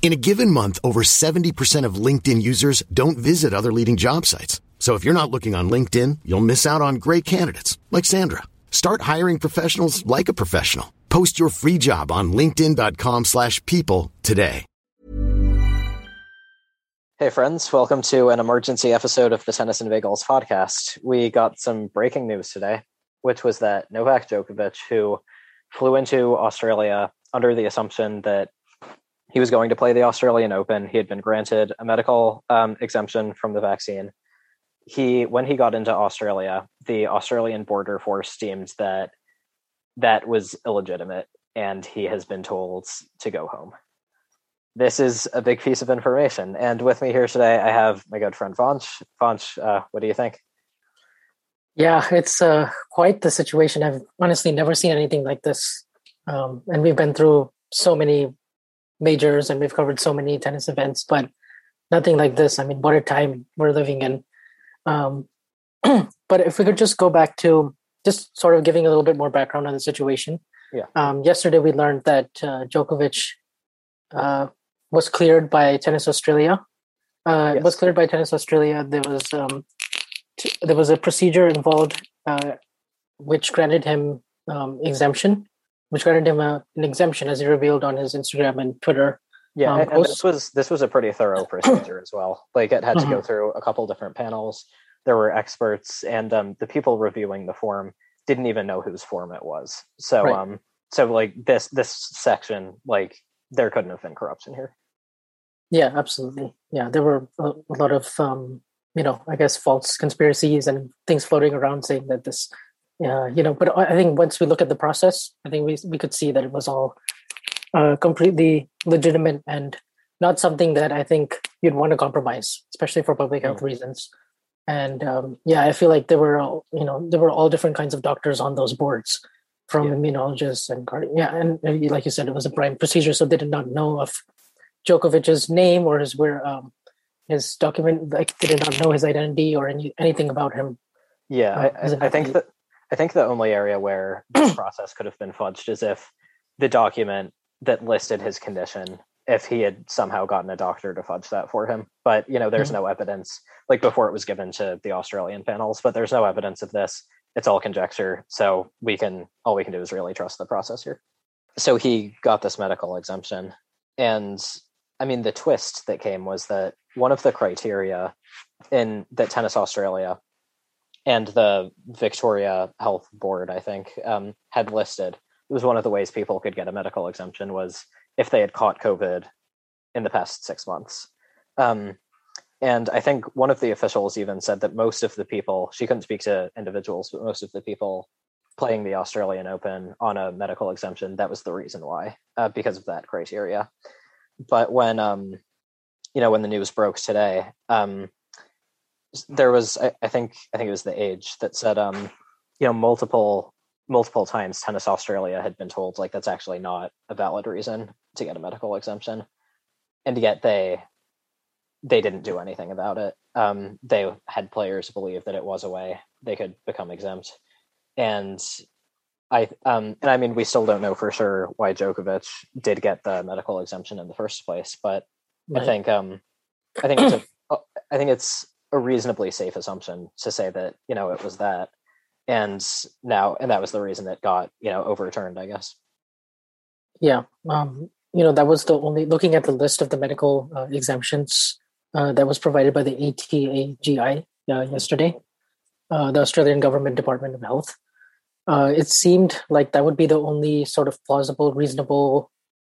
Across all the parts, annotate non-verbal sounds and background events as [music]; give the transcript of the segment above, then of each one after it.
In a given month, over 70% of LinkedIn users don't visit other leading job sites. So if you're not looking on LinkedIn, you'll miss out on great candidates like Sandra. Start hiring professionals like a professional. Post your free job on linkedin.com/people today. Hey, friends, welcome to an emergency episode of the Tennis and Bagels podcast. We got some breaking news today, which was that Novak Djokovic, who flew into Australia under the assumption that he was going to play the Australian Open, he had been granted a medical um, exemption from the vaccine. He, when he got into Australia, the Australian border force deemed that that was illegitimate, and he has been told to go home this is a big piece of information. And with me here today, I have my good friend Vanch. Vanch, uh, what do you think? Yeah, it's uh, quite the situation. I've honestly never seen anything like this. Um, and we've been through so many majors and we've covered so many tennis events, but nothing like this. I mean, what a time we're living in. Um, [clears throat] but if we could just go back to just sort of giving a little bit more background on the situation. Yeah. Um, yesterday, we learned that uh, Djokovic uh, was cleared by Tennis Australia. Uh, Yes. Was cleared by Tennis Australia. There was um, t- there was a procedure involved uh, which granted him um, exemption, which granted him a, an exemption, as he revealed on his Instagram and Twitter. Yeah, Um, and, and this was this was a pretty thorough [coughs] procedure as well. Like it had to go through a couple different panels. There were experts, and um, the people reviewing the form didn't even know whose form it was. So, Right. um, so like this this section, like there couldn't have been corruption here. Yeah, absolutely. Yeah, there were a, a lot of um, you know, I guess false conspiracies and things floating around saying that this, uh, you know. But I think once we look at the process, I think we we could see that it was all uh, completely legitimate and not something that I think you'd want to compromise, especially for public health reasons. And um, yeah, I feel like there were all you know there were all different kinds of doctors on those boards, from Yeah. immunologists and cardi- yeah, and like you said, it was a blind procedure, so they did not know of Djokovic's name or his where um, his document like they did not know his identity or any, anything about him. Yeah, Uh, I, I, I think that I think the only area where this [clears throat] process could have been fudged is if the document that listed his condition, if he had somehow gotten a doctor to fudge that for him. But you know, there's Mhm. no evidence. Like before, it was given to the Australian panels, but there's no evidence of this. It's all conjecture. So we can all we can do is really trust the process here. So he got this medical exemption, and I mean, the twist that came was that one of the criteria in that Tennis Australia and the Victoria Health Board, I think, um, had listed. It was one of the ways people could get a medical exemption was if they had caught COVID in the past six months. Um, and I think one of the officials even said that most of the people, she couldn't speak to individuals, but most of the people playing the Australian Open on a medical exemption, that was the reason why, uh, because of that criteria. But when, um, you know, when the news broke today, um, there was I, I think I think it was the age that said um you know multiple multiple times tennis australia had been told like that's actually not a valid reason to get a medical exemption. And yet they they didn't do anything about it. Um they had players believe that it was a way they could become exempt. And i um and i mean we still don't know for sure why Djokovic did get the medical exemption in the first place but I think um I think it's a [clears throat] I think it's a reasonably safe assumption to say that, you know, it was that. And now and that was the reason it got, you know, overturned, I guess. Yeah, um, you know that was the only looking at the list of the medical uh, exemptions uh, that was provided by the ATAGI uh, yesterday, uh, the Australian Government Department of Health. Uh, it seemed like that would be the only sort of plausible, reasonable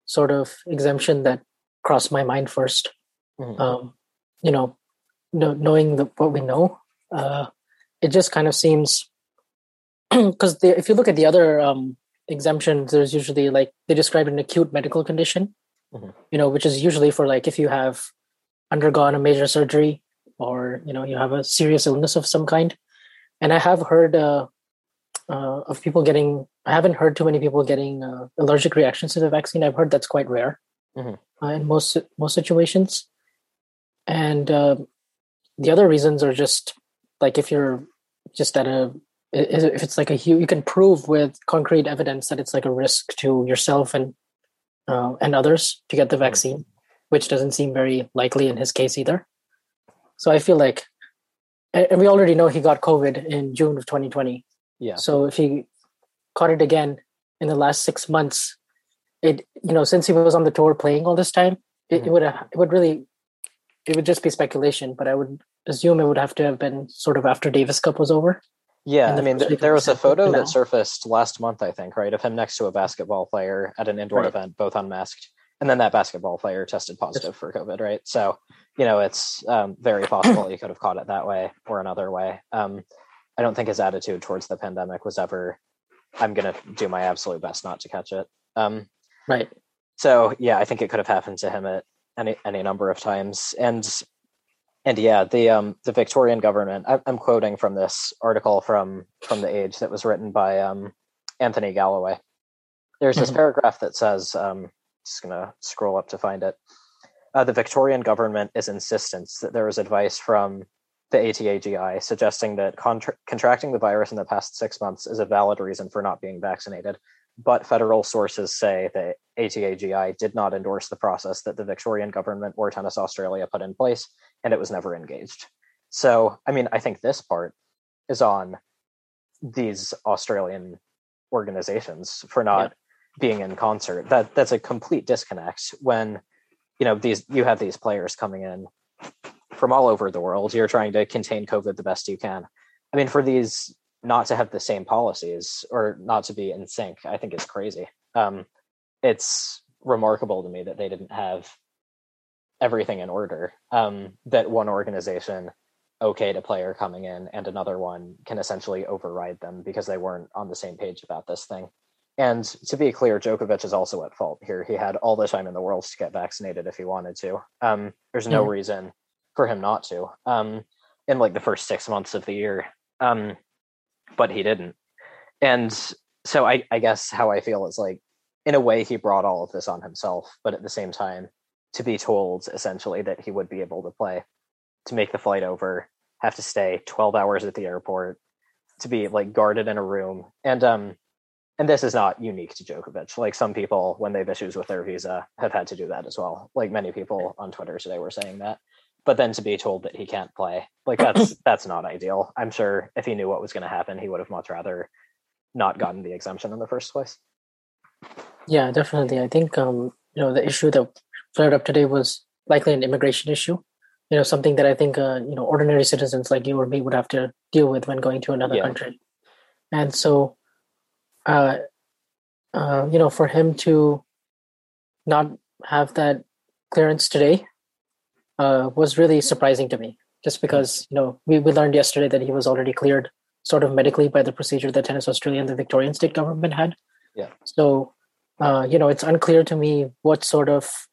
sort of exemption that crossed my mind first. Mhm. Um, you know, know knowing the, what we know, uh, it just kind of seems [clears throat] because if you look at the other um, exemptions, there's usually like they describe an acute medical condition, mm-hmm. you know, which is usually for like if you have undergone a major surgery or you know you have a serious illness of some kind. And I have heard uh, uh, of people getting. I haven't heard too many people getting uh, allergic reactions to the vaccine. I've heard that's quite rare mm-hmm. Uh, in most most situations. And uh, the other reasons are just like if you're just at a if it's like a you can prove with concrete evidence that it's like a risk to yourself and uh, and others to get the vaccine, which doesn't seem very likely in his case either. So I feel like, and we already know he got COVID in June of 2020. Yeah. So if he caught it again in the last six months, it you know since he was on the tour playing all this time, it, mm-hmm. it would it would really it would just be speculation. But I would assume it would have to have been sort of after Davis Cup was over. Yeah, I mean, th- there was a photo that surfaced last month, I think, right, of him next to a basketball player at an indoor right. event, both unmasked, and then that basketball player tested positive for COVID, right? So, you know, it's um, very possible he could have caught it that way or another way. Um, I don't think his attitude towards the pandemic was ever, "I'm going to do my absolute best not to catch it." Um, right. So, yeah, I think it could have happened to him at any any number of times, and and yeah, the um, the Victorian government. I, am quoting from this article from from the Age that was written by um, Anthony Galloway. There's this mm-hmm. paragraph that says, um, just gonna scroll up to find it. Uh, the Victorian government is insistent that there was advice from the ATAGI suggesting that contra- contracting the virus in the past six months is a valid reason for not being vaccinated, but federal sources say that ATAGI did not endorse the process that the Victorian government or Tennis Australia put in place, and it was never engaged. So, I mean, I think this part is on these Australian organizations for not yeah. being in concert. That that's a complete disconnect when you know these you have these players coming in from all over the world. You're trying to contain COVID the best you can. I mean, for these not to have the same policies or not to be in sync, I think is crazy. Um, it's remarkable to me that they didn't have everything in order. Um, that one organization okayed a player coming in and another one can essentially override them because they weren't on the same page about this thing. And to be clear, Djokovic is also at fault here. He had all the time in the world to get vaccinated if he wanted to. Um, there's no mm. reason for him not to. Um, in like the first six months of the year, um, but he didn't. And so I, I guess how I feel is like, in a way, he brought all of this on himself, but at the same time, to be told essentially that he would be able to play, to make the flight over, have to stay 12 hours at the airport, to be like guarded in a room. And um and this is not unique to Djokovic. Like some people when they have issues with their visa have had to do that as well. Like many people on Twitter today were saying that but then to be told that he can't play like [clears throat] that's that's not ideal i'm sure if he knew what was going to happen he would have much rather not gotten the exemption in the first place yeah definitely i think um you know the issue that flared up today was likely an immigration issue you know something that i think uh, you know ordinary citizens like you or me would have to deal with when going to another yeah. country and so uh uh you know for him to not have that clearance today uh, was really surprising to me, just because you know we, we learned yesterday that he was already cleared sort of medically by the procedure that Tennis Australia and the Victorian state government had. Yeah. So, uh, you know, it's unclear to me what sort of,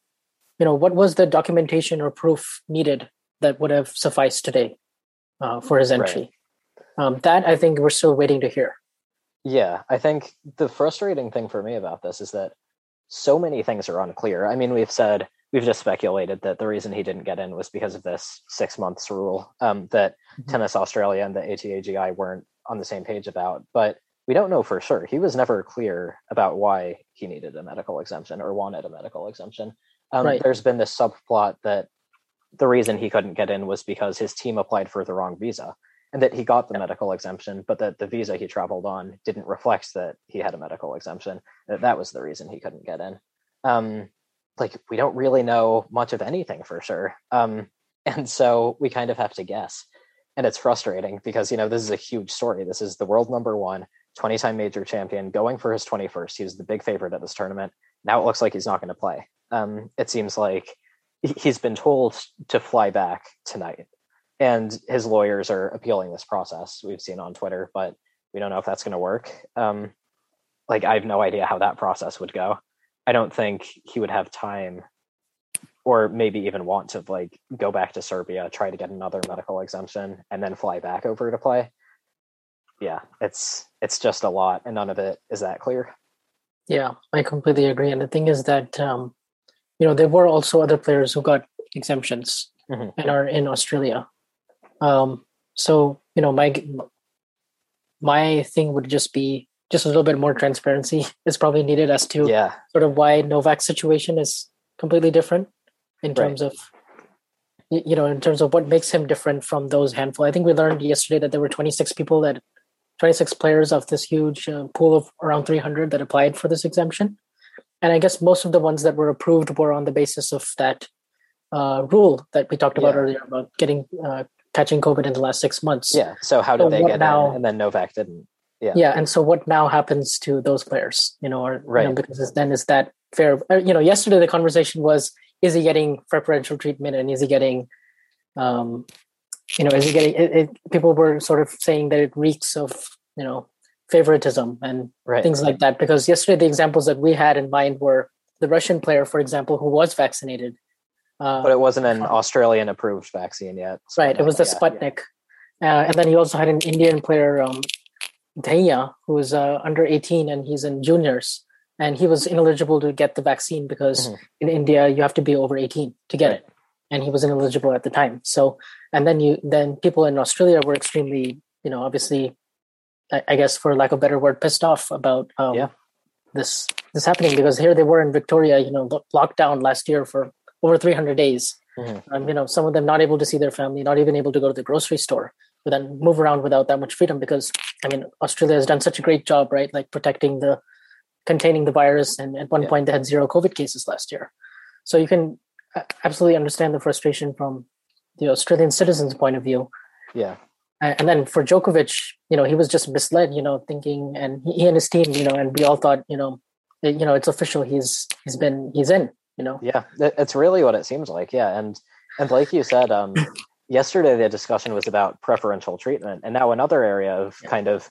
you know, what was the documentation or proof needed that would have sufficed today uh, for his entry. Right. Um, that I think we're still waiting to hear. Yeah, I think the frustrating thing for me about this is that so many things are unclear. I mean, we've said we've just speculated that the reason he didn't get in was because of this six months rule um, that mm-hmm. Tennis Australia and the ATAGI weren't on the same page about. But we don't know for sure. He was never clear about why he needed a medical exemption or wanted a medical exemption. Um, right. There's been this subplot that the reason he couldn't get in was because his team applied for the wrong visa and that he got the medical exemption, but that the visa he traveled on didn't reflect that he had a medical exemption. That that was the reason he couldn't get in. Um, like we don't really know much of anything for sure. Um, [laughs] and so we kind of have to guess. And it's frustrating because, you know, this is a huge story. This is the world number one, 20 time major champion going for his 21st. He was the big favorite at this tournament. Now it looks like he's not going to play. Um, it seems like he's been told to fly back tonight. And his lawyers are appealing this process we've seen on Twitter, but we don't know if that's going to work. Um, like, I have no idea how that process would go. I don't think he would have time or maybe even want to like go back to Serbia, try to get another medical exemption, and then fly back over to play. Yeah, it's it's just a lot, and none of it is that clear. Yeah, I completely agree. And the thing is that um, you know there were also other players who got exemptions mm-hmm. and are in Australia. Um, so you know my my thing would just be just a little bit more transparency [laughs] is probably needed as to yeah. sort of why Novak's situation is completely different in terms right. of you know in terms of what makes him different from those handful. I think we learned yesterday that there were 26 people that 26 players of this huge uh, pool of around 300 that applied for this exemption. And I guess most of the ones that were approved were on the basis of that uh, rule that we talked about yeah. earlier about getting uh, catching COVID in the last six months. Yeah. So how did so they get now, in, and then Novak didn't? Yeah. Yeah. And so what now happens to those players? You know, or right. You know, because then is that fair? Uh, you know, yesterday the conversation was: is he getting preferential treatment, and is he getting, um, you know, is he getting? It, it, people were sort of saying that it reeks of you know favoritism and right. things like that. Because yesterday the examples that we had in mind were the Russian player, for example, who was vaccinated uh, but it wasn't an Australian approved vaccine yet. So right, it was the yeah, Sputnik. Yeah. Uh, and then he also had an Indian player, um, Daya, who was uh, under 18 and he's in juniors. And he was ineligible to get the vaccine because mm-hmm. in India you have to be over 18 to get right. it. And he was ineligible at the time. So, and then you, then people in Australia were extremely, you know, obviously, I, guess for lack of a better word, pissed off about um, yeah. this this happening because here they were in Victoria, you know, locked down last year for over 300 days. Mm-hmm. Um, you know, some of them not able to see their family, not even able to go to the grocery store, but then move around without that much freedom because, I mean, Australia has done such a great job, right? Like protecting the, containing the virus. And at one yeah. point they had zero COVID cases last year. So you can absolutely understand the frustration from the Australian citizens' point of view. Yeah. And then for Djokovic, you know, he was just misled, you know, thinking, and he and his team, you know, and we all thought, you know, you know, it's official. He's he's been he's in you know yeah it's really what it seems like yeah and and like you said um yesterday the discussion was about preferential treatment and now another area of yeah. kind of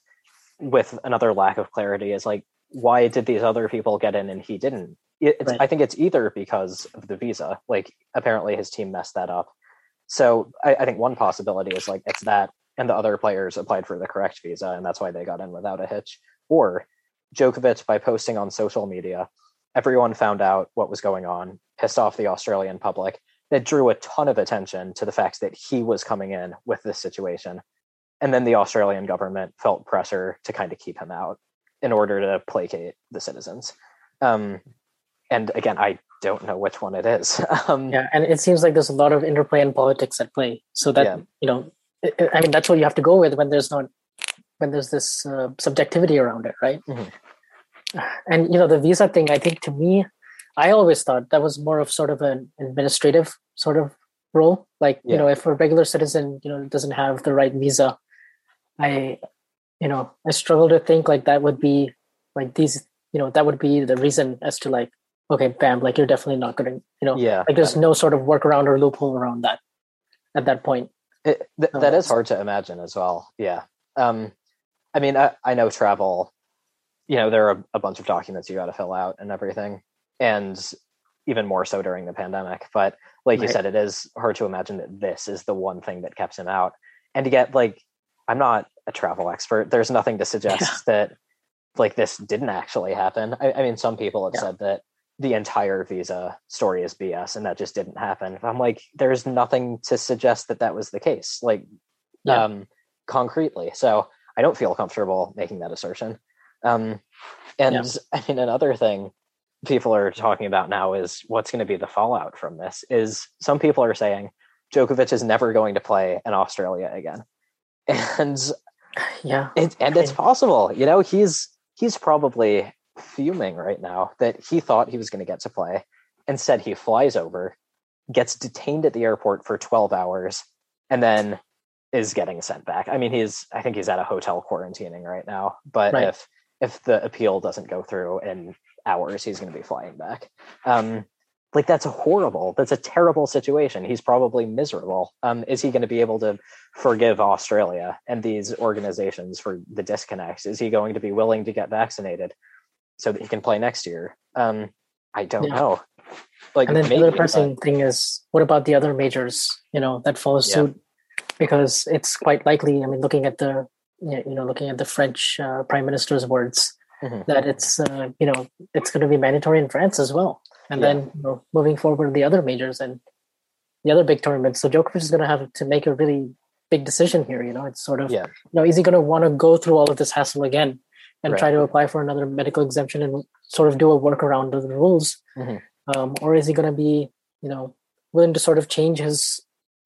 with another lack of clarity is like why did these other people get in and he didn't right. i think it's either because of the visa like apparently his team messed that up so I, I think one possibility is like it's that and the other players applied for the correct visa and that's why they got in without a hitch or Djokovic by posting on social media everyone found out what was going on, pissed off the Australian public. That drew a ton of attention to the fact that he was coming in with this situation. And then the Australian government felt pressure to kind of keep him out in order to placate the citizens. Um, and again, I don't know which one it is. [laughs] Um, yeah, and it seems like there's a lot of interplay and politics at play. So that yeah. you know, I mean, that's what you have to go with when there's not when there's this uh, subjectivity around it, right? Mm-hmm and you know the visa thing i think to me i always thought that was more of sort of an administrative sort of role like yeah. you know if a regular citizen you know doesn't have the right visa i you know i struggle to think like that would be like these you know that would be the reason as to like okay bam like you're definitely not gonna you know yeah like there's no sort of workaround or loophole around that at that point it, th- that uh, is hard to imagine as well yeah um i mean I, I know travel you know there are a bunch of documents you got to fill out and everything and even more so during the pandemic but like right. you said it is hard to imagine that this is the one thing that kept him out and to get like i'm not a travel expert there's nothing to [laughs] suggest yeah. that like this didn't actually happen I, I mean some people have yeah. said that the entire visa story is bs and that just didn't happen i'm like there's nothing to suggest that that was the case like yeah. um concretely so i don't feel comfortable making that assertion um, and yeah. [laughs] I mean, another thing people are talking about now is what's going to be the fallout from this. Is some people are saying Djokovic is never going to play in Australia again, [laughs] and yeah, it, and it's possible. You know, he's he's probably fuming right now that he thought he was going to get to play. Instead, he flies over, gets detained at the airport for 12 hours, and then is getting sent back. I mean, he's I think he's at a hotel quarantining right now. But right. if if the appeal doesn't go through in hours, he's going to be flying back. Um, like that's a horrible, that's a terrible situation. He's probably miserable. Um, is he going to be able to forgive Australia and these organizations for the disconnect? Is he going to be willing to get vaccinated so that he can play next year? Um, I don't yeah. know. Like, and then maybe, the other pressing but- thing is, what about the other majors? You know, that follow Yeah. suit, because it's quite likely. I mean, looking at the you know, looking at the French uh, prime minister's words, Mhm. that it's uh, you know it's going to be mandatory in France as well, and Yeah. then you know, moving forward the other majors and the other big tournaments. So Djokovic is going to have to make a really big decision here. You know, it's sort of Yeah. you know is he going to want to go through all of this hassle again and Right. try to apply for another medical exemption and sort of do a workaround of the rules, Mhm. um, or is he going to be you know willing to sort of change his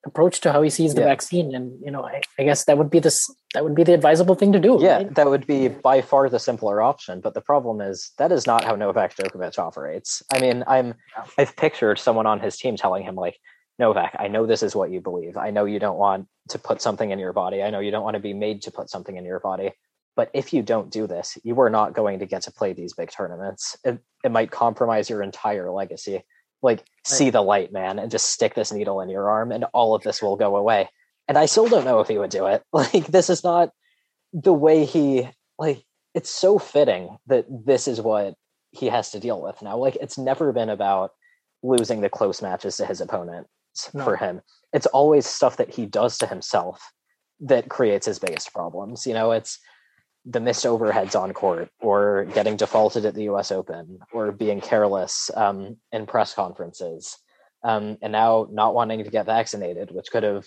approach to how he sees the Yeah. vaccine and you know I, I guess that would be this that would be the advisable thing to do Yeah, right? that would be by far the simpler option. But the problem is that is not how Novak Djokovic operates. I mean, I'm I've pictured someone on his team telling him like, Novak, I know this is what you believe. I know you don't want to put something in your body. I know you don't want to be made to put something in your body. But if you don't do this, you are not going to get to play these big tournaments. It, it might compromise your entire legacy. Like, see the light, man, and just stick this needle in your arm, and all of this will go away. And I still don't know if he would do it. [laughs] Like, this is not the way he like it's so fitting that this is what he has to deal with now like it's never been about losing the close matches to his opponents No. for him it's always stuff that he does to himself that creates his biggest problems you know it's the missed overheads on court or getting defaulted at the us open or being careless um, in press conferences um, and now not wanting to get vaccinated which could have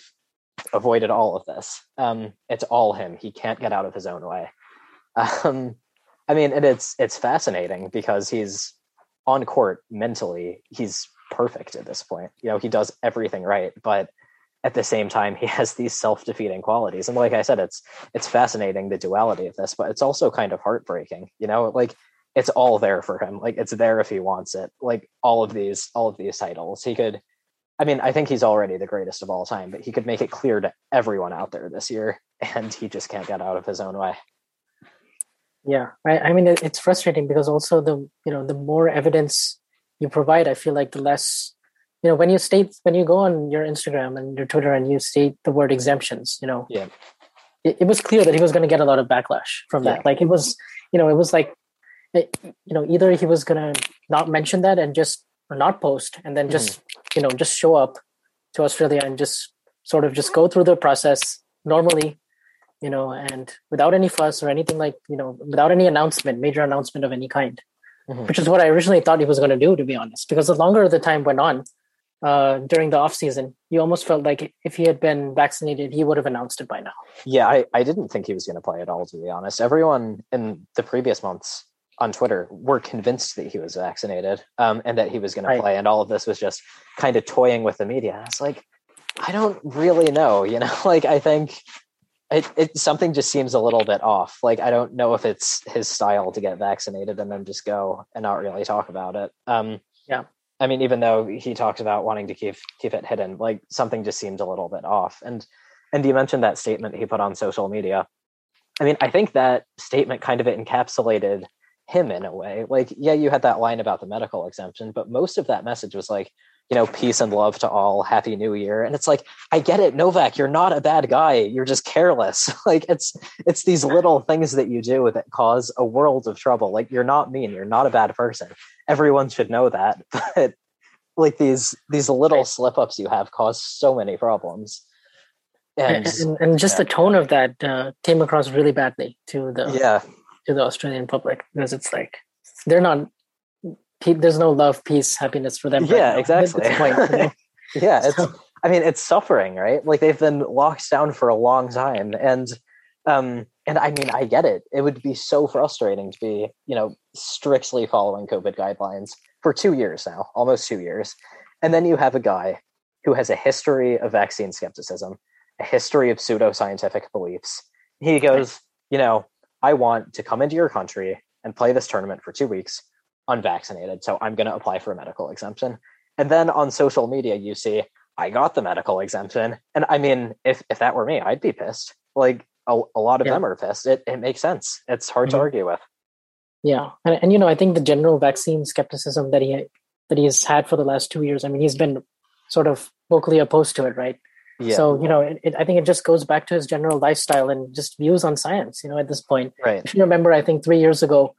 avoided all of this. Um, it's all him. He can't get out of his own way. [laughs] Um, I mean, and it's it's fascinating because he's on court mentally. He's perfect at this point. You know, he does everything right, but at the same time, he [laughs] has these self defeating qualities. And like I said, it's it's fascinating the duality of this, but it's also kind of heartbreaking. You know, like it's all there for him. Like it's there if he wants it. Like all of these all of these titles, he could I mean, I think he's already the greatest of all time, but he could make it clear to everyone out there this year, [laughs] and he just can't get out of his own way. yeah I, I mean it, it's frustrating because also the you know the more evidence you provide i feel like the less you know when you state when you go on your instagram and your twitter and you state the word exemptions you know Yeah. it, it was clear that he was going to get a lot of backlash from that Yeah. like it was you know it was like it, you know either he was going to not mention that and just or not post and then just you know just show up to australia and just sort of just go through the process normally you know and without any fuss or anything like you know without any announcement major announcement of any kind Mhm. which is what i originally thought he was going to do to be honest because the longer the time went on uh, during the off season you almost felt like if he had been vaccinated he would have announced it by now Yeah, I, I didn't think he was going to play at all, to be honest. Everyone in the previous months on Twitter were convinced that he was vaccinated um, and that he was going Right. to play, and all of this was just kind of toying with the media. It's like, I don't really know, [laughs] you know. Like, I think it, it something just seems a little bit off. Like, I don't know if it's his style to get vaccinated and then just go and not really talk about it. Um, Yeah. I mean, even though he talked about wanting to keep keep it hidden, like something just seemed a little bit off. And and you mentioned that statement he put on social media. I mean, I think that statement kind of encapsulated him in a way. Like, yeah, you had that line about the medical exemption, but most of that message was like, you know, peace and love to all, happy new year. And it's like, I get it, Novak, you're not a bad guy. You're just careless. [laughs] like it's it's these little things that you do that cause a world of trouble. Like you're not mean, you're not a bad person. Everyone should know that. [laughs] But like these these little slip ups you have cause so many problems. and, And, and, just yeah. the tone of that uh, came across really badly to the yeah, to the australian public because it's like they're not there's no love peace happiness for them right Yeah, at exactly. point, you know? [laughs] yeah [laughs] it's So- i mean it's suffering right like they've been locked down for a long time and um and i mean i get it. It would be so frustrating to be you know strictly following covid guidelines for two years now almost two years. And then you have a guy who has a history of vaccine skepticism a history of pseudoscientific beliefs. He goes you know i want to come into your country and play this tournament for two weeks unvaccinated so i'm going to apply for a medical exemption. And then on social media, you see, I got the medical exemption. And I mean, if, if that were me, I'd be pissed. Like a, a lot of Yeah. them are pissed. It, it makes sense. It's hard to Mhm. argue with. Yeah, and, and you know, I think the general vaccine skepticism that he that he's had for the last two years. I mean, he's been sort of vocally opposed to it, right? Yeah. So you know, it, it, I think it just goes back to his general lifestyle and just views on science. You know, at this point, right. if you remember, I think three years ago,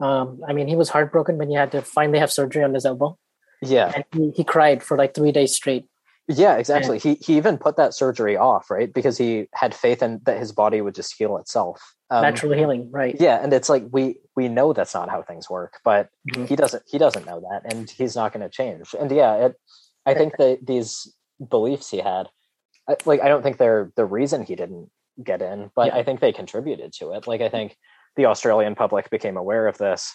um, I mean, he was heartbroken when he had to finally have surgery on his elbow. Yeah. And he, he cried for like three days straight. Yeah, exactly. he he even put that surgery off, right? Because he had faith in that his body would just heal itself. Um, Natural healing, right? Yeah, and it's like we we know that's not how things work, but mm-hmm. he doesn't he doesn't know that, and he's not going to change. And yeah, it, I think that these beliefs he had, like I don't think they're the reason he didn't get in, but yeah. I think they contributed to it. Like I think the Australian public became aware of this,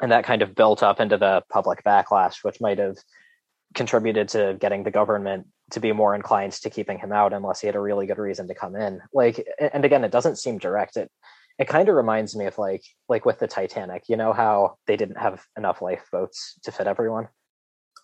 and that kind of built up into the public backlash, which might have contributed to getting the government to be more inclined to keeping him out unless he had a really good reason to come in. Like and again it doesn't seem direct. It it kind of reminds me of like like with the titanic you know how they didn't have enough lifeboats to fit everyone?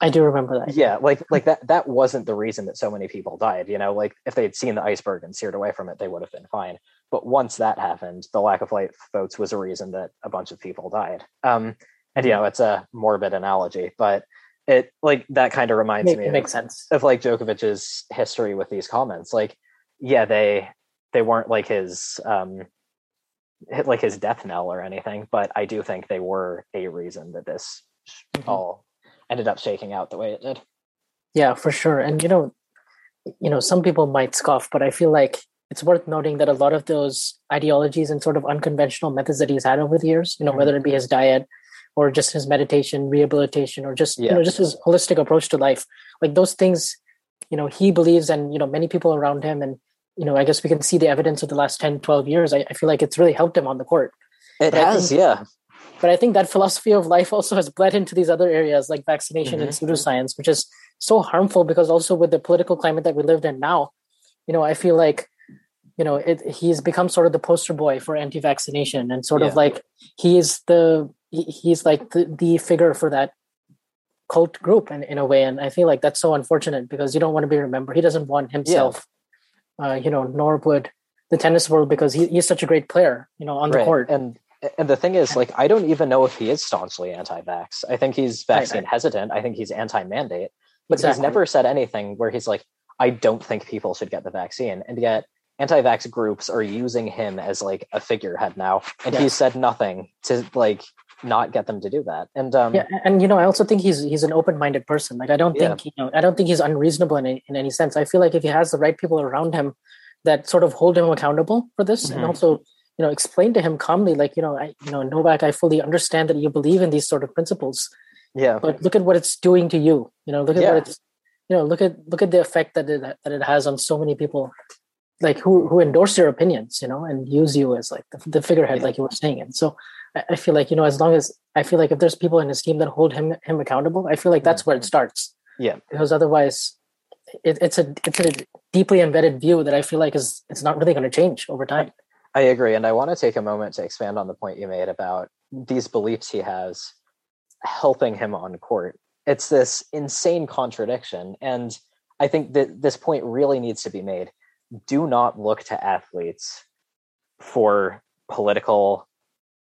I do remember that yeah like [laughs] like that that wasn't the reason that so many people died you know? Like if they had seen the iceberg and steered away from it they would have been fine. But once that happened the lack of lifeboats was a reason that a bunch of people died. Um and you mm-hmm. know it's a morbid analogy but it like that kind of reminds Make, me of, makes sense of like Djokovic's history with these comments. Like, yeah, they they weren't like his um like his death knell or anything, but I do think they were a reason that this mm-hmm. all ended up shaking out the way it did. Yeah, for sure. And you know, you know, some people might scoff, but I feel like it's worth noting that a lot of those ideologies and sort of unconventional methods that he's had over the years, you know, mm-hmm. whether it be his diet, or just his meditation rehabilitation or just yeah. you know just his holistic approach to life like those things you know he believes and you know many people around him and you know i guess we can see the evidence of the last 10 12 years i, I feel like it's really helped him on the court it but has think, yeah but i think that philosophy of life also has bled into these other areas like vaccination mm-hmm. and pseudoscience which is so harmful because also with the political climate that we lived in now you know i feel like you know it, he's become sort of the poster boy for anti-vaccination and sort yeah. of like he is the he's like the, the figure for that cult group in, in a way and i feel like that's so unfortunate because you don't want to be remembered he doesn't want himself yeah. uh, you know nor would the tennis world because he, he's such a great player you know on the court and and the thing is like i don't even know if he is staunchly anti-vax i think he's vaccine right, right. hesitant i think he's anti-mandate but exactly. he's never said anything where he's like i don't think people should get the vaccine and yet anti-vax groups are using him as like a figurehead now and yes. he said nothing to like not get them to do that. And um, yeah, and you know, I also think he's he's an open minded person. Like I don't yeah. think you know, I don't think he's unreasonable in any, in any sense. I feel like if he has the right people around him that sort of hold him accountable for this, mm-hmm. and also you know explain to him calmly, like you know, I you know, Novak, I fully understand that you believe in these sort of principles. Yeah, but look at what it's doing to you. You know, look at yeah. what it's you know, look at look at the effect that it that it has on so many people like who who endorse your opinions you know and use you as like the, the figurehead yeah. like you were saying and so I feel like you know as long as I feel like if there's people in his team that hold him him accountable, I feel like that's where it mm-hmm. starts. Yeah, because otherwise, it, it's a it's a deeply embedded view that I feel like is it's not really going to change over time. I agree, and I want to take a moment to expand on the point you made about these beliefs he has helping him on court. It's this insane contradiction, and I think that this point really needs to be made. Do not look to athletes for political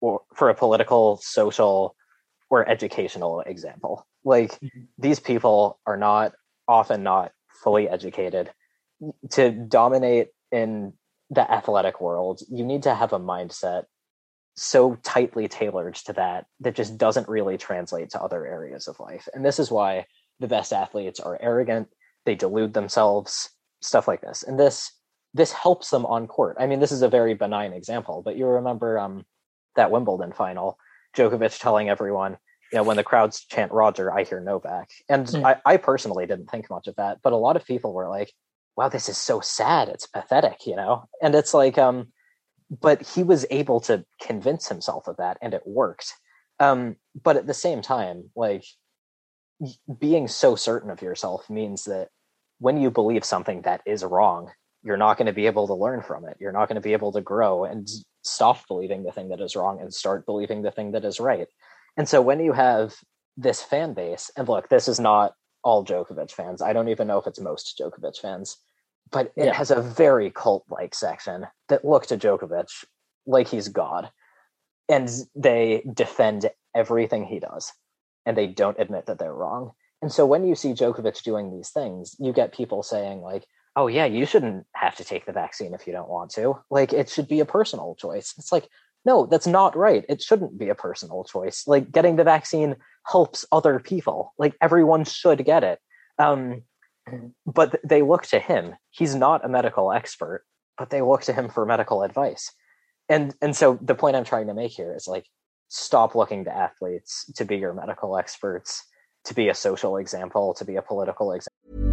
or for a political, social, or educational example. Like mm-hmm. these people are not often not fully educated. To dominate in the athletic world, you need to have a mindset so tightly tailored to that that just doesn't really translate to other areas of life. And this is why the best athletes are arrogant, they delude themselves, stuff like this. And this this helps them on court. I mean, this is a very benign example, but you remember um that Wimbledon final, Djokovic telling everyone, you know, when the crowds chant Roger, I hear Novak. And mm. I, I personally didn't think much of that, but a lot of people were like, wow, this is so sad. It's pathetic, you know? And it's like, um, but he was able to convince himself of that and it worked. Um, but at the same time, like being so certain of yourself means that when you believe something that is wrong, you're not going to be able to learn from it. You're not going to be able to grow. And stop believing the thing that is wrong and start believing the thing that is right. And so when you have this fan base, and look, this is not all Djokovic fans. I don't even know if it's most Djokovic fans, but it yeah. has a very cult like section that look to Djokovic like he's God. And they defend everything he does. And they don't admit that they're wrong. And so when you see Djokovic doing these things, you get people saying, like, oh yeah you shouldn't have to take the vaccine if you don't want to like it should be a personal choice it's like no, that's not right. It shouldn't be a personal choice. Like getting the vaccine helps other people. Like everyone should get it. Um, but they look to him. He's not a medical expert, but they look to him for medical advice. And and so the point I'm trying to make here is like stop looking to athletes to be your medical experts, to be a social example, to be a political example.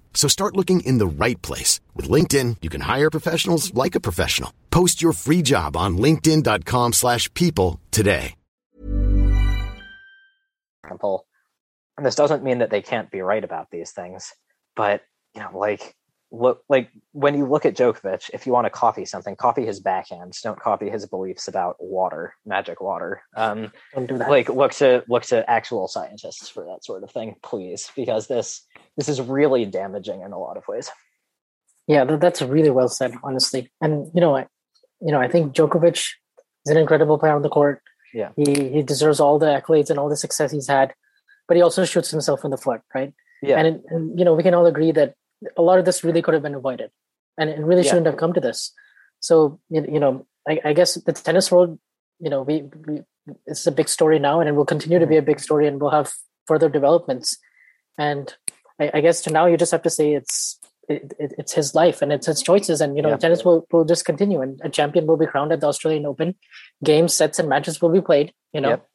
So start looking in the right place. With LinkedIn, you can hire professionals like a professional. Post your free job on linkedin.com slash people today. And this doesn't mean that they can't be right about these things, but you know, like look like when you look at Djokovic, if you want to copy something, copy his backhand. Don't copy his beliefs about water, magic water. Um, Don't do that. like look to look to actual scientists for that sort of thing, please, because this this is really damaging in a lot of ways. Yeah, that, that's really well said, honestly. And you know, I, you know, I think Djokovic is an incredible player on the court. Yeah. he he deserves all the accolades and all the success he's had, but he also shoots himself in the foot, right? Yeah, And, it, and you know, we can all agree that a lot of this really could have been avoided, and it really Yeah. shouldn't have come to this. So you know, I, I guess the tennis world, you know, we, we it's a big story now, and it will continue to be a mm-hmm. big story, and we'll have further developments. And I, I guess to now, you just have to say it's it, it, it's his life and it's his choices, and you know, Yeah. tennis will will just continue, and a champion will be crowned at the Australian Open. Games, sets, and matches will be played. You know. Yep.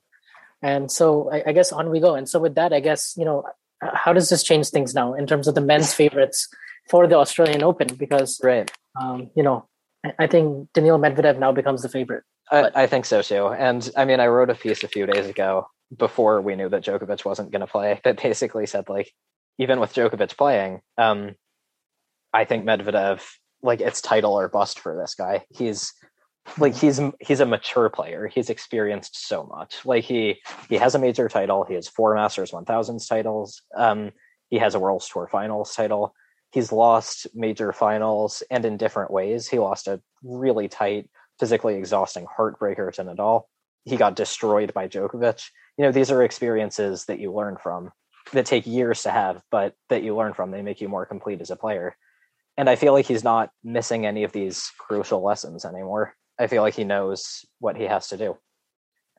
And so I, I guess on we go. And so with that, I guess, you know, how does this change things now in terms of the men's favorites for the Australian Open? Because, right. um, you know, I, I think Daniil Medvedev now becomes the favorite. I, I think so too. And I mean, I wrote a piece a few days ago before we knew that Djokovic wasn't going to play [laughs] that basically said like, even with Djokovic playing, um, I think Medvedev like it's title or bust for this guy. He's like he's he's a mature player. He's experienced so much. Like he he has a major title. He has four Masters 1000s titles. Um, he has a World Tour Finals title. He's lost major finals and in different ways. He lost a really tight, physically exhausting heartbreaker to Nadal. He got destroyed by Djokovic. You know, these are experiences that you learn from that take years to have, but that you learn from. They make you more complete as a player. And I feel like he's not missing any of these crucial lessons anymore. I feel like he knows what he has to do.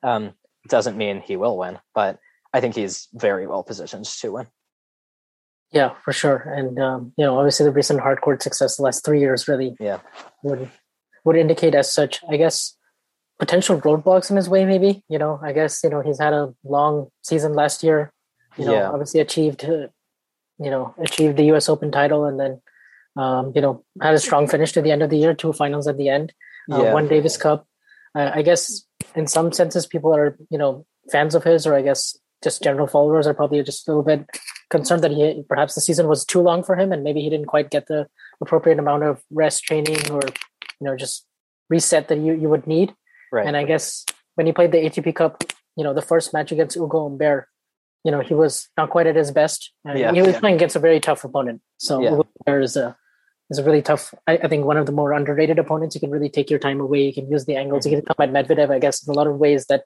Um, doesn't mean he will win, but I think he's very well positioned to win. Yeah, for sure. And, um, you know, obviously the recent hard court success the last three years really Yeah. would, would indicate as such, I guess, potential roadblocks in his way, maybe. You know, I guess, you know, he's had a long season last year, you know, Yeah. obviously achieved, you know, achieved the US Open title and then, um, you know, had a strong finish to the end of the year, two finals at the end, uh, Yeah. one Davis Cup. Uh, I guess in some senses, people are, you know, fans of his, or I guess just general followers are probably just a little bit concerned that he perhaps the season was too long for him and maybe he didn't quite get the appropriate amount of rest training or, you know, just reset that you, you would need. Right. And I guess when he played the ATP Cup, you know, the first match against Ugo Humbert, you know, he was not quite at his best. And Yeah, he was yeah. playing against a very tough opponent. So Yeah. Ugo Humbert is a is a really tough. I, I think one of the more underrated opponents. You can really take your time away. You can use the angles. You can come at Medvedev, I guess, in a lot of ways that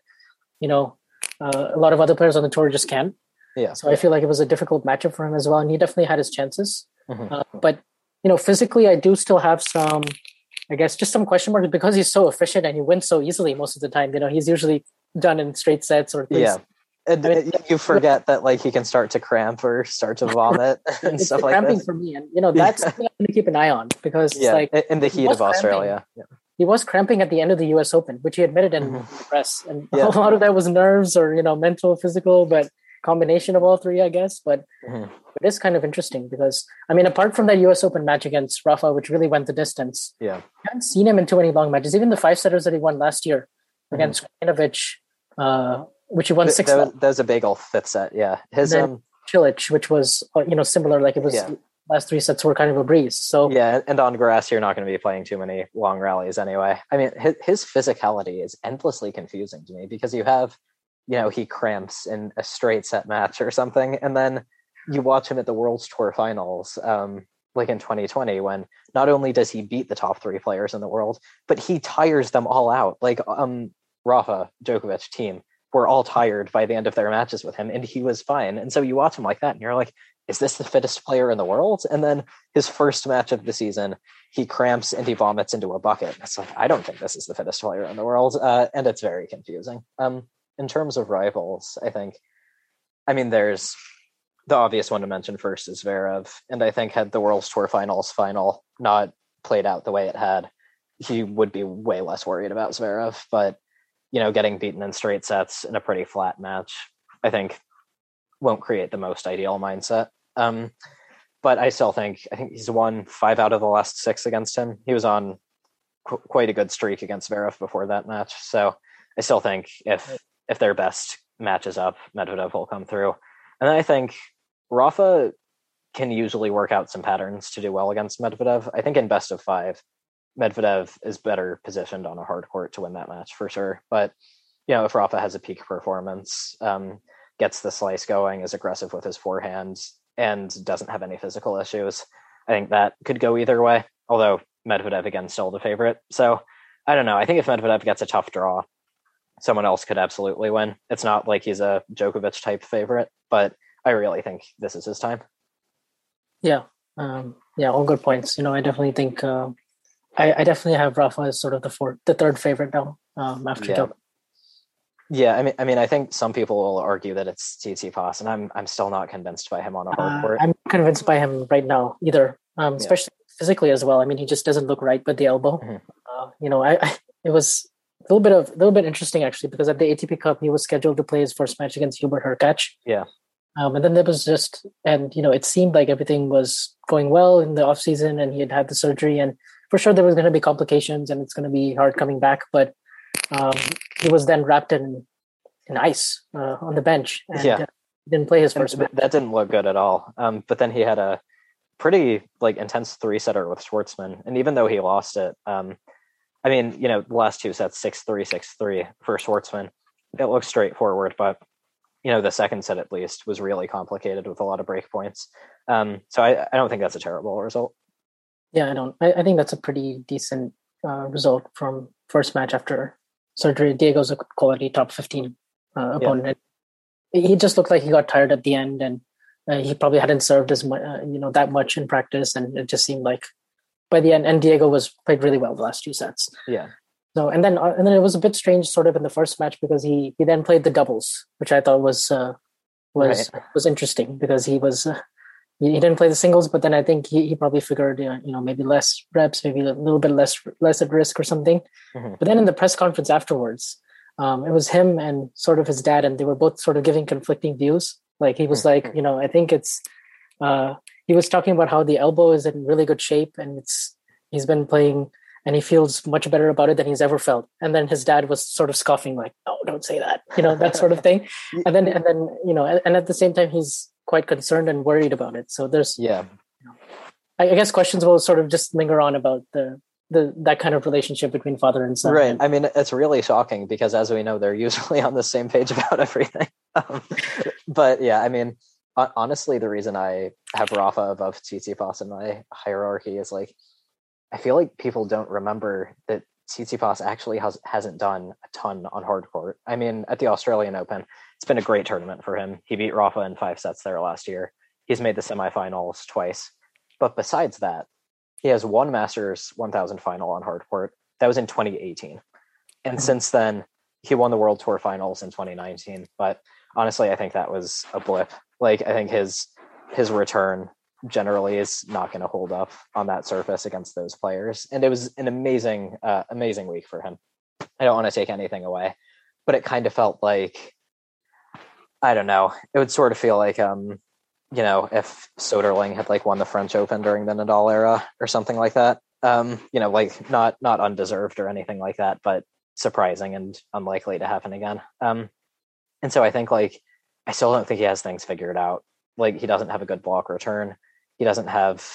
you know uh, a lot of other players on the tour just can. yeah. So I feel like it was a difficult matchup for him as well, and he definitely had his chances. Mhm. Uh, but you know, physically, I do still have some, I guess, just some question marks because he's so efficient and he wins so easily most of the time. You know, he's usually done in straight sets or things. Yeah. And I mean, you [laughs] forget that like he can start to cramp or start to vomit [laughs] and stuff like cramping this. for me, and you know that's something I'm to keep an eye on because Yeah, like in the heat was of Australia. Yeah. he was cramping at the end of the U.S. Open, which he admitted in Mhm. the press, and [laughs] Yeah. a lot of that was nerves or you know mental, physical. But combination of all three, I guess. But Mhm. it is kind of interesting because I mean, apart from that U.S. Open match against Rafa, which really went the distance, Yeah. I haven't seen him in too many long matches. Even the five setters that he won last year Mhm. against Krajinovic, uh, which he won six. that, was, was a big old fifth set. Yeah. His um Cilic, which was uh, you know similar. Like it was Yeah. last three sets were kind of a breeze. So yeah, and on grass you're not going to be playing too many long rallies anyway. I mean, his, his physicality is endlessly confusing to me because you have, you know, he cramps in a straight set match or something, and then you watch him at the World's Tour Finals, um, like in 2020, when not only does he beat the top three players in the world, but he tires them all out. Like um, Rafa, Djokovic Thiem were all tired by the end of their matches with him, and he was fine. And so you watch him like that, and you're like, is this the fittest player in the world? And then his first match of the season, he cramps and he vomits into a bucket. It's like I don't think this is the fittest player in the world, uh, and it's very confusing. Um, in terms of rivals, I think, I mean, there's the obvious one to mention first is Zverev, and I think had the World's Tour Finals final not played out the way it had, he would be way less worried about Zverev. But you know, getting beaten in straight sets in a pretty flat match, I think, won't create the most ideal mindset. Um, but I still think I think he's won five out of the last six against him. He was on qu- quite a good streak against Zverev before that match, so I still think if if their best matches up, Medvedev will come through. And then I think Rafa can usually work out some patterns to do well against Medvedev. I think in best of five, Medvedev is better positioned on a hard court to win that match for sure. But you know, if Rafa has a peak performance, um, gets the slice going, is aggressive with his forehand, and doesn't have any physical issues, I think that could go either way. Although Medvedev again still the favorite. So I don't know. I think if Medvedev gets a tough draw, someone else could absolutely win. It's not like he's a Djokovic type favorite, but I really think this is his time. Yeah, um, yeah, all good points. You know, I definitely think uh, I, I definitely have Rafa as sort of the fourth, the third favorite now um, after Yeah. Djokovic. Yeah, I mean, I mean, I think some people will argue that it's Tsitsipas, and I'm I'm still not convinced by him on a hard Uh, court. I'm convinced by him right now either, um, Yeah. especially physically as well. I mean, he just doesn't look right with the elbow. Mhm. Uh, you know, I, I it was a little bit of a little bit interesting actually because at the ATP Cup he was scheduled to play his first match against Hubert Hurkacz. Yeah. Um, and then there was just, and you know, it seemed like everything was going well in the off season, and he had had the surgery, and for sure there was going to be complications, and it's going to be hard coming back. But um, he was then wrapped in in ice uh, on the bench, and Yeah. uh, didn't play his first that didn't look good at all. Um, but then he had a pretty like intense three setter with Schwartzman, and even though he lost it, um, I mean, you know, the last two sets six three six three for Schwartzman, it looks straightforward, but you know, the second set at least was really complicated with a lot of break points. Um, so I, I don't think that's a terrible result. Yeah, I don't. I, I think that's a pretty decent uh, result from first match after surgery. Diego's a quality top fifteen uh, opponent. He just looked like he got tired at the end, and uh, he probably hadn't served as much, uh, you know, that much in practice, and it just seemed like by the end. And Diego was played really well the last two sets. Yeah. So and then uh, and then it was a bit strange, sort of in the first match because he he then played the doubles, which I thought was uh, was was interesting because he was uh, he, he didn't play the singles, but then I think he, he probably figured you know maybe less reps, maybe a little bit less less at risk or something. Mhm. But then in the press conference afterwards, um, it was him and sort of his dad, and they were both sort of giving conflicting views. Like he was like, you know, I think it's uh, he was talking about how the elbow is in really good shape and it's he's been playing and he feels much better about it than he's ever felt. And then his dad was sort of scoffing, like, "No, don't say that," you know, that sort of thing. [laughs] And then, and then, you know, and, and at the same time, he's quite concerned and worried about it. So there's, Yeah. I I guess, questions will sort of just linger on about the the that kind of relationship between father and son. Right. I mean, it's really shocking because, as we know, they're [laughs] usually on the same page about everything. [laughs] Um, but yeah, I mean, honestly, the reason I have Rafa above Tsitsipas in my hierarchy is like, I feel like people don't remember that Tsitsipas actually has hasn't done a ton on hard court. I mean, at the Australian Open, it's been a great tournament for him. He beat Rafa in five sets there last year. He's made the semifinals twice. But besides that, he has one Masters 1000 final on hard court. That was in 2018. And since then, he won the World Tour finals in 2019. But honestly, I think that was a blip. Like, I think his his return generally is not going to hold up on that surface against those players. And it was an amazing, uh, amazing week for him. I don't want to take anything away, but it kind of felt like I don't know. It would sort of feel like um, you know, if Soderling had like won the French Open during the Nadal era or something like that. Um, you know, like not not undeserved or anything like that, but surprising and unlikely to happen again. Um, and so I think like I still don't think he has things figured out. Like he doesn't have a good block return. He doesn't have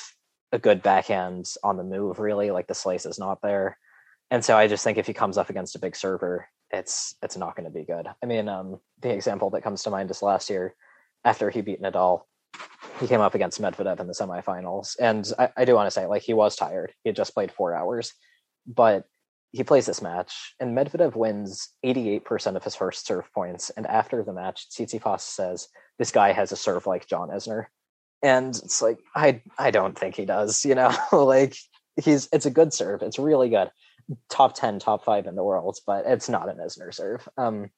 a good backhand on the move really. Like the slice is not there. And so I just think if he comes up against a big server, it's it's not going to be good. I mean, um, the example that comes to mind is last year after he beat Nadal, he came up against Medvedev in the semifinals. And I, I do want to say, like, he was tired. He had just played four hours, but he plays this match, and Medvedev wins 88% of his first serve points. And after the match, Tsitsipas says, This guy has a serve like John Isner. And it's like, I, I don't think he does, you know, [laughs] like, he's it's a good serve. It's really good. Top 10, top five in the world, but it's not an Isner serve. Um,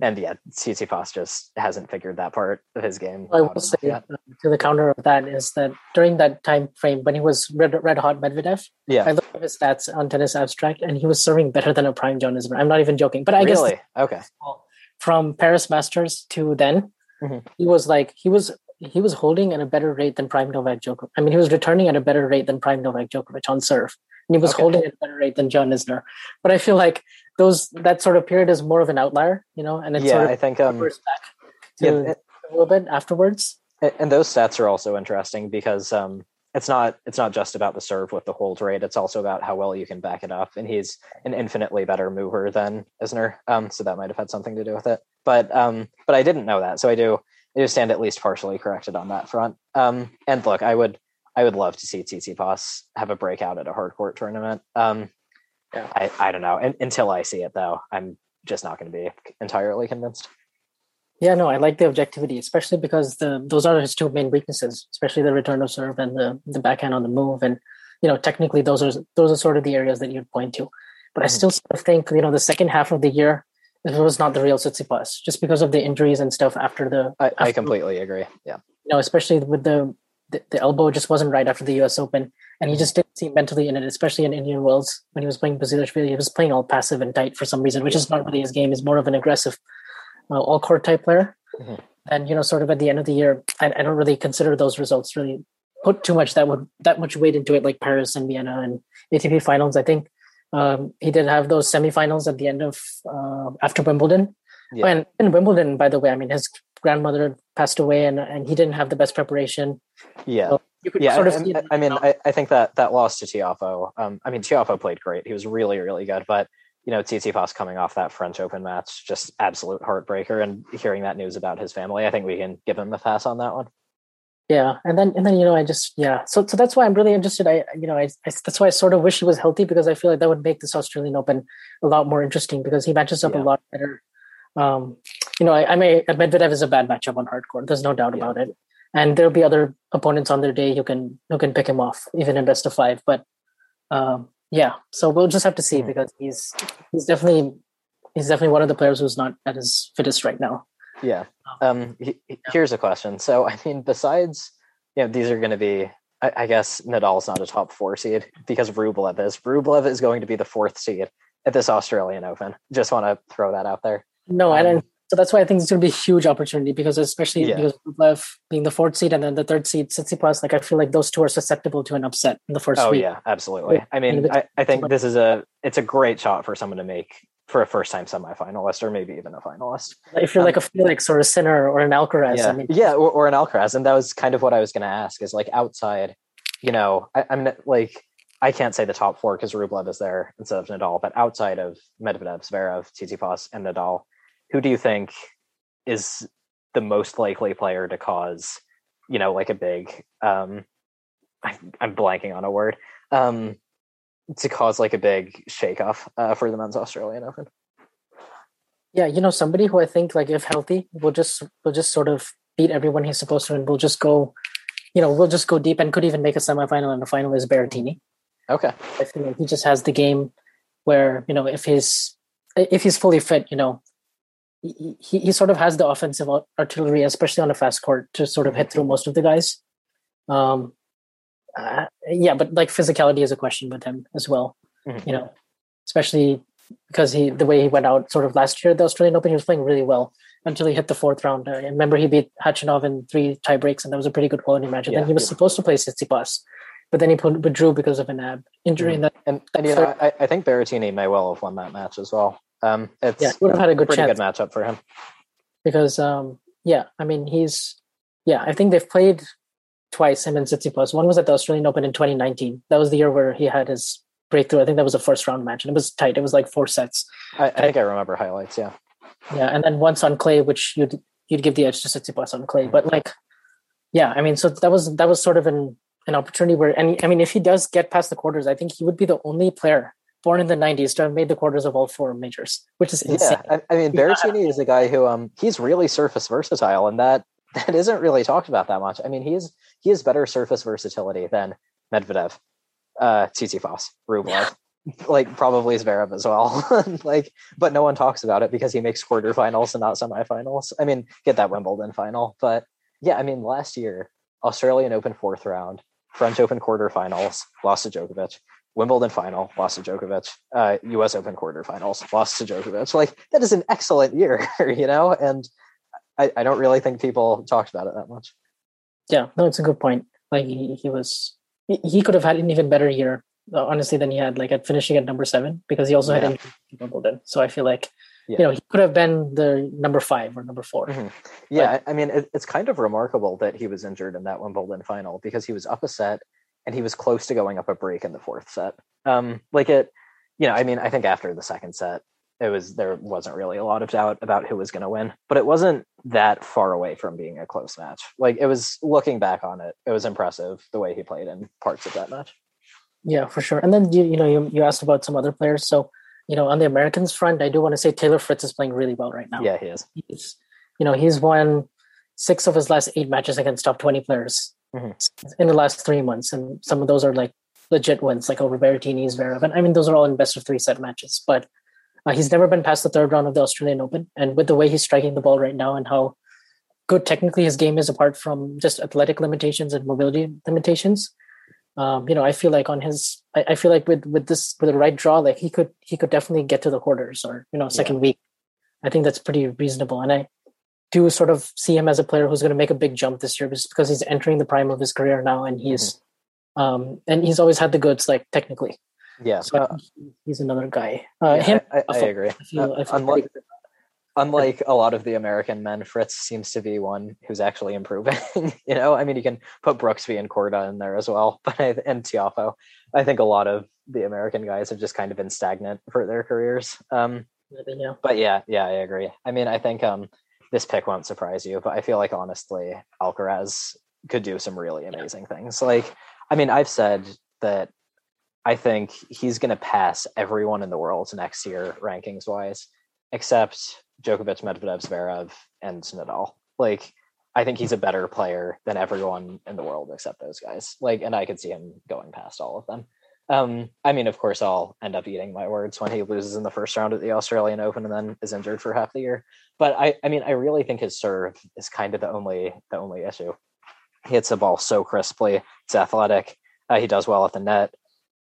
and yeah, Tsitsipas just hasn't figured that part of his game. I will say uh, to the counter of that is that during that time frame when he was red, red hot Medvedev, yeah, I looked at his stats on Tennis Abstract and he was serving better than a prime John Isner. I'm not even joking, but I really? guess okay. From Paris Masters to then, mm-hmm. he was like he was he was holding at a better rate than prime Novak Djokovic. I mean, he was returning at a better rate than prime Novak Djokovic on serve, and he was Okay. holding a better rate than John Isner. But I feel like those that sort of period is more of an outlier, you know, and it Yeah, sort of I think um, back yeah, to it- a little bit afterwards. and and those stats are also interesting because um, it's not it's not just about the serve with the hold rate. It's also about how well you can back it up. And he's an infinitely better mover than Isner, um, so that might have had something to do with it. But um, but I didn't know that, so I do I do stand at least partially corrected on that front. Um, and look, I would I would love to see Tsitsipas have a breakout at a hard court tournament. Um, Yeah. I I don't know. And, until I see it though, I'm just not going to be entirely convinced. Yeah, no, I like the objectivity, especially because the those are his two main weaknesses, especially the return of serve and the the backhand on the move. And you know, technically, those are those are sort of the areas that you'd point to. But I Mhm. still sort of think you know the second half of the year it was not the real Tsitsipas, just because of the injuries and stuff after the. I, I completely agree. Yeah. You know, especially with the, the the elbow just wasn't right after the U.S. Open, and he just didn't seem mentally in it, especially in Indian Wells when he was playing Basilashvili. He was playing all passive and tight for some reason, which is not really his game. He's more of an aggressive, uh, all court type player. Mhm. And you know, sort of at the end of the year, I, I don't really consider those results really put too much that would that much weight into it, like Paris and Vienna and ATP finals. I think um, he did have those semifinals at the end of uh, after Wimbledon. Yeah. And in Wimbledon, by the way, I mean his grandmother passed away, and and he didn't have the best preparation. Yeah. So you could yeah, sort of I, I- I mean. I, I think that that loss to Tiafoe. Um, I mean, Tiafoe played great. He was really, really good. But you know, Tsitsipas coming off that French Open match, just absolute heartbreaker. And hearing that news about his family, I think we can give him the pass on that one. yeah and then and then you know i just yeah so so that's why i'm really interested i you know I, I that's why i sort of wish he was healthy because i feel like that would make this australian open a lot more interesting because he matches up Yeah. a lot better um you know i, I may medvedev is a bad matchup on hard court there's no doubt about it and there'll be other opponents on their day who can who can pick him off even in best of five but um yeah so we'll just have to see Mhm. because he's he's definitely he's definitely one of the players who's not at his fittest right now Yeah. Um, he, he- here's a question. So, I mean, besides, you know, these are going to be. I, I guess Nadal's not a top four seed because Rublev is. Rublev is going to be the fourth seed at this Australian Open. Just want to throw that out there. No, and Um, then, so that's why I think it's going to be a huge opportunity because especially Yeah. because Rublev being the fourth seed and then the third seed, Tsitsipas, like I feel like those two are susceptible to an upset in the first Oh week. yeah, absolutely. I mean, I, I think this is a it's a great shot for someone to make for a first time semifinalist or maybe even a finalist. If you're Um, like a Felix or a Sinner or an Alcaraz, yeah, I mean, yeah, or, or an Alcaraz, and that was kind of what I was going to ask. Is like outside, you know, I, I'm like I can't say the top four because Rublev is there instead of Nadal, but outside of Medvedev, Zverev, Tsitsipas, and Nadal, who do you think is the most likely player to cause, you know, like a big? um I, I'm blanking on a word. Um, to cause like a big shakeoff uh, for the men's Australian Open. yeah, you know, somebody who I think like if healthy will just will just sort of beat everyone he's supposed to and we'll just go, you know, we'll just go deep and could even make a semifinal and a final is Berrettini. Okay. I feel like he just has the game where you know if he's if he's fully fit, you know, he he, sort of has the offensive artillery, especially on a fast court, to sort of hit through most of the guys. Um, uh, yeah, but like physicality is a question with him as well. Mhm. You know, especially because he the way he went out sort of last year at the Australian Open, he was playing really well, until he hit the fourth round. I remember he beat Khachanov in three tie breaks, and that was a pretty good quality match. And Yeah, then he was yeah. supposed to play Tsitsipas, but then he put, withdrew because of an ab injury. Mhm. And that, And, and you know, I, I think Berrettini may well have won that match as well. Um, it's yeah, would have had a good pretty chance good matchup for him. because, um, yeah, I mean, he's, yeah, I think they've played twice, him and Tsitsipas. One was at the Australian Open in 2019. That was the year where he had his breakthrough. I think that was a first round match, and it was tight. It was like four sets. I, I think I remember highlights. Yeah, Yeah, and then once on clay, which you'd you'd give the edge to Tsitsipas on clay. But like, yeah, I mean, so that was that was sort of an an opportunity where, and I mean, if he does get past the quarters, I think he would be the only player born in the '90s to have made the quarters of all four majors, which is insane. yeah. I, I mean, Yeah. Berrettini is a guy who um he's really surface versatile, and that [laughs] that isn't really talked about that much. I mean, he is he has better surface versatility than Medvedev, uh, Tsitsipas, Rublev. [laughs] Like probably Zverev as well, [laughs] like, but no one talks about it because he makes quarterfinals and not semifinals. I mean, get that Wimbledon final, but yeah, I mean, last year Australian Open fourth round, French Open quarterfinals, lost to Djokovic. Wimbledon final, lost to Djokovic. Uh, U.S. Open quarterfinals, lost to Djokovic. Like that is an excellent year, [laughs] you know. And I, I don't really think people talked about it that much. Yeah, no, it's a good point. Like he, he was, he, he could have had an even better year, uh, honestly, than he had. Like at finishing at number seven because he also Yeah. had in Wimbledon. So I feel like Yeah. you know he could have been the number five or number 4 Mhm. Yeah, I I mean, it, it's kind of remarkable that he was injured in that Wimbledon final because he was up a set and he was close to going up a break in the fourth set. Um, like it, you know, I mean, I think after the second set, it was there wasn't really a lot of doubt about who was going to win, but it wasn't that far away from being a close match. Like it was looking back on it, it was impressive the way he played in parts of that match. Yeah, for sure. And then you you know you, you asked about some other players. So you know on the Americans front, I do want to say Taylor Fritz is playing really well right now. Yeah, he is. he's you know he's won six of his last eight matches against top 20 players Mhm. in the last three months and some of those are like legit wins like over Berrettini, Zverev and I mean those are all in best of three set matches but uh, he's never been past the third round of the Australian Open and with the way he's striking the ball right now and how good technically his game is apart from just athletic limitations and mobility limitations um, you know I feel like on his I, I feel like with with this with the right draw like he could he could definitely get to the quarters or you know second week I think that's pretty reasonable. And I do sort of see him as a player who's going to make a big jump this year just because he's entering the prime of his career now and he's um and he's always had the goods like technically. Yeah, So uh, he's another guy. Uh yeah, him I, I, I agree. I feel, Uh, feel unlike- unlike a lot of the American men, Fritz seems to be one who's actually improving. [laughs] you know, I mean, you can put Brooksby and Korda in there as well, but I, and Tiafoe. I think a lot of the American guys have just kind of been stagnant for their careers. Um, yeah. but yeah, yeah, I agree. I mean, I think um, this pick won't surprise you, but I feel like honestly, Alcaraz could do some really amazing things. Like, I mean, I've said that I think he's going to pass everyone in the world next year, rankings wise, except Djokovic, Medvedev, Zverev, and Nadal. Like, I think he's a better player than everyone in the world except those guys. Like, and I could see him going past all of them. Um, I mean, of course, I'll end up eating my words when he loses in the first round at the Australian Open and then is injured for half the year. But I, I mean, I really think his serve is kind of the only the only issue. He hits the ball so crisply. It's athletic. Uh, he does well at the net.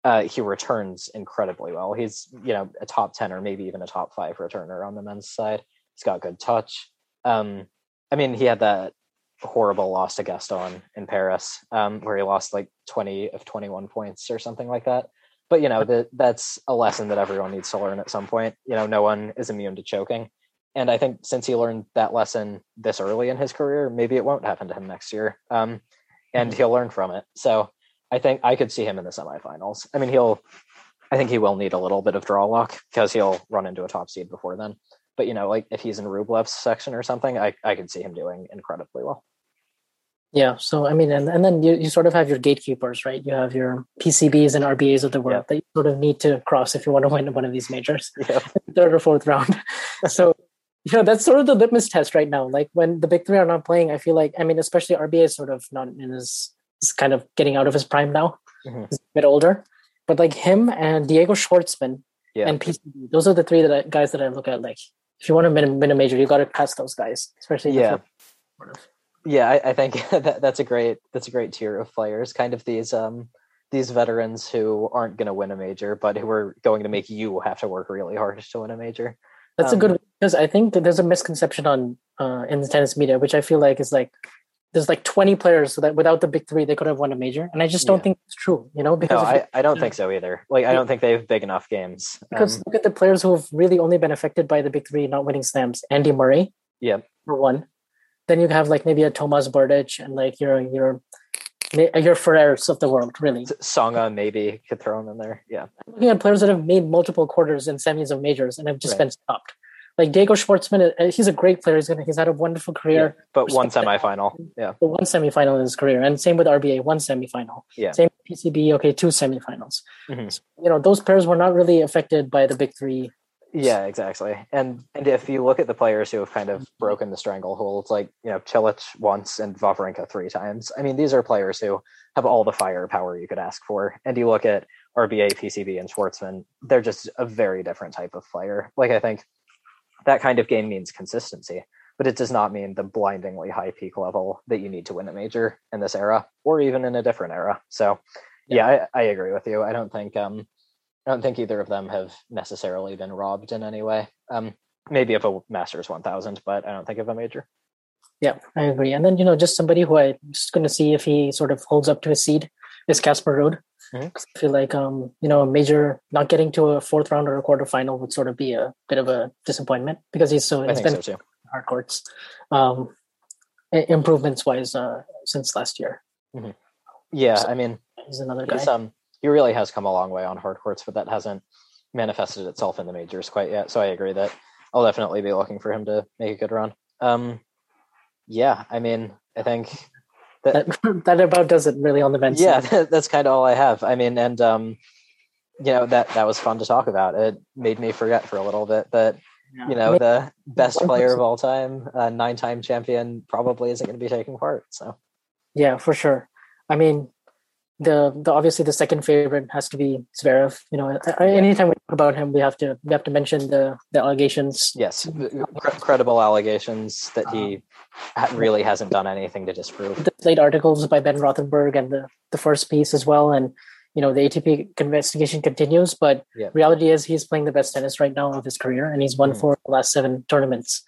Uh, he returns incredibly well. He's you know a top ten or maybe even a top five returner on the men's side. He's got good touch. Um, I mean, he had that horrible loss to Gaston in Paris, um, where he lost like 20 of 21 points or something like that. But you know, that that's a lesson that everyone needs to learn at some point. You know, no one is immune to choking. And I think since he learned that lesson this early in his career, maybe it won't happen to him next year. Um, and he'll learn from it. So I think I could see him in the semifinals. I mean, he'll, I think he will need a little bit of draw luck because he'll run into a top seed before then. But you know, like if he's in Rublev's section or something, I, I could see him doing incredibly well. Yeah. So I mean, and, and then you, you sort of have your gatekeepers, right? You have your PCBs and RBAs of the world Yeah. that you sort of need to cross if you want to win one of these majors. [laughs] Yeah. [laughs] third or fourth round. [laughs] so, you know, that's sort of the litmus test right now. Like when the big three are not playing, I feel like, I mean, especially RBA is sort of not in his, he's kind of getting out of his prime now. Mhm. He's a bit older. But like him and Diego Schwartzman Yeah. and PCB, those are the three that I, guys that I look at. Like, if you want to win, a- win a major, you got to pass those guys, especially Yeah. sort of. Yeah I, I think [laughs] that, that's a great that's a great tier of players kind of these um these veterans who aren't going to win a major but who are going to make you have to work really hard to win a major That's Um, a good because I think that there's a misconception on uh, in the tennis media, which I feel like is like there's like 20 players so that without the big three they could have won a major, and I just don't Yeah. think it's true. You know, because No, I, I don't think so either. Like, I don't think they have big enough games. because Um, look at the players who have really only been affected by the big three not winning slams. Andy Murray, yeah, for one. Then you have like maybe a Tomas Berdych and like your your your Ferrers of the world, really. Tsonga maybe could throw him in there. Yeah, looking at players that have made multiple quarters and semis of majors and have just Right. been stopped. Like Diego Schwartzman, uh, he's a great player. He's gonna he's had a wonderful yeah. career. But one semifinal. Yeah, But one semifinal in his career, and same with RBA, one semifinal. Yeah. Same with PCB, okay, two semifinals. Mhm. So, you know, those players were not really affected by the big three. Yeah, exactly. And and if you look at the players who have kind of broken the stranglehold, like you know Cilic once and Wawrinka three times. I mean, these are players who have all the firepower you could ask for. And you look at RBA, PCB, and Schwartzman, they're just a very different type of player. Like I think that kind of game means consistency, but it does not mean the blindingly high peak level that you need to win a major in this era or even in a different era. So yeah, I, I agree with you. I don't think um I don't think either of them have necessarily been robbed in any way. Um maybe of a Masters 1000, but I don't think of a major. Yeah, I agree. And then you know, just somebody who I'm just going to see if he sort of holds up to his seed is Casper Ruud. Mhm. 'Cause I feel like um, you know, a major not getting to a fourth round or a quarterfinal would sort of be a bit of a disappointment because he's so he's been so too. hard courts, um, improvements wise uh, since last year. Yeah, So- I mean He's another guy. he's um he really has come a long way on hard courts, but that hasn't manifested itself in the majors quite yet. So I agree that I'll definitely be looking for him to make a good run. Um yeah, I mean, I think that that, [laughs] that about does it really on the men's yeah, [laughs] side. that's kind of all I have. I mean, and um, you know that that was fun to talk about. It made me forget for a little bit that Yeah. you I know mean, the best player of all time, uh, nine-time champion, probably isn't going to be taking part. So Yeah, for sure. I mean, the the obviously the second favorite has to be Zverev. You know, I- anytime we talk about him, we have to we have to mention the the allegations. yes, credible allegations that he ha- really hasn't done anything to disprove. The late articles by Ben Rothenberg and the the first piece as well, and you know the ATP investigation continues. But Yeah. reality is he's playing the best tennis right now of his career, and he's won Mm. four of the last seven tournaments,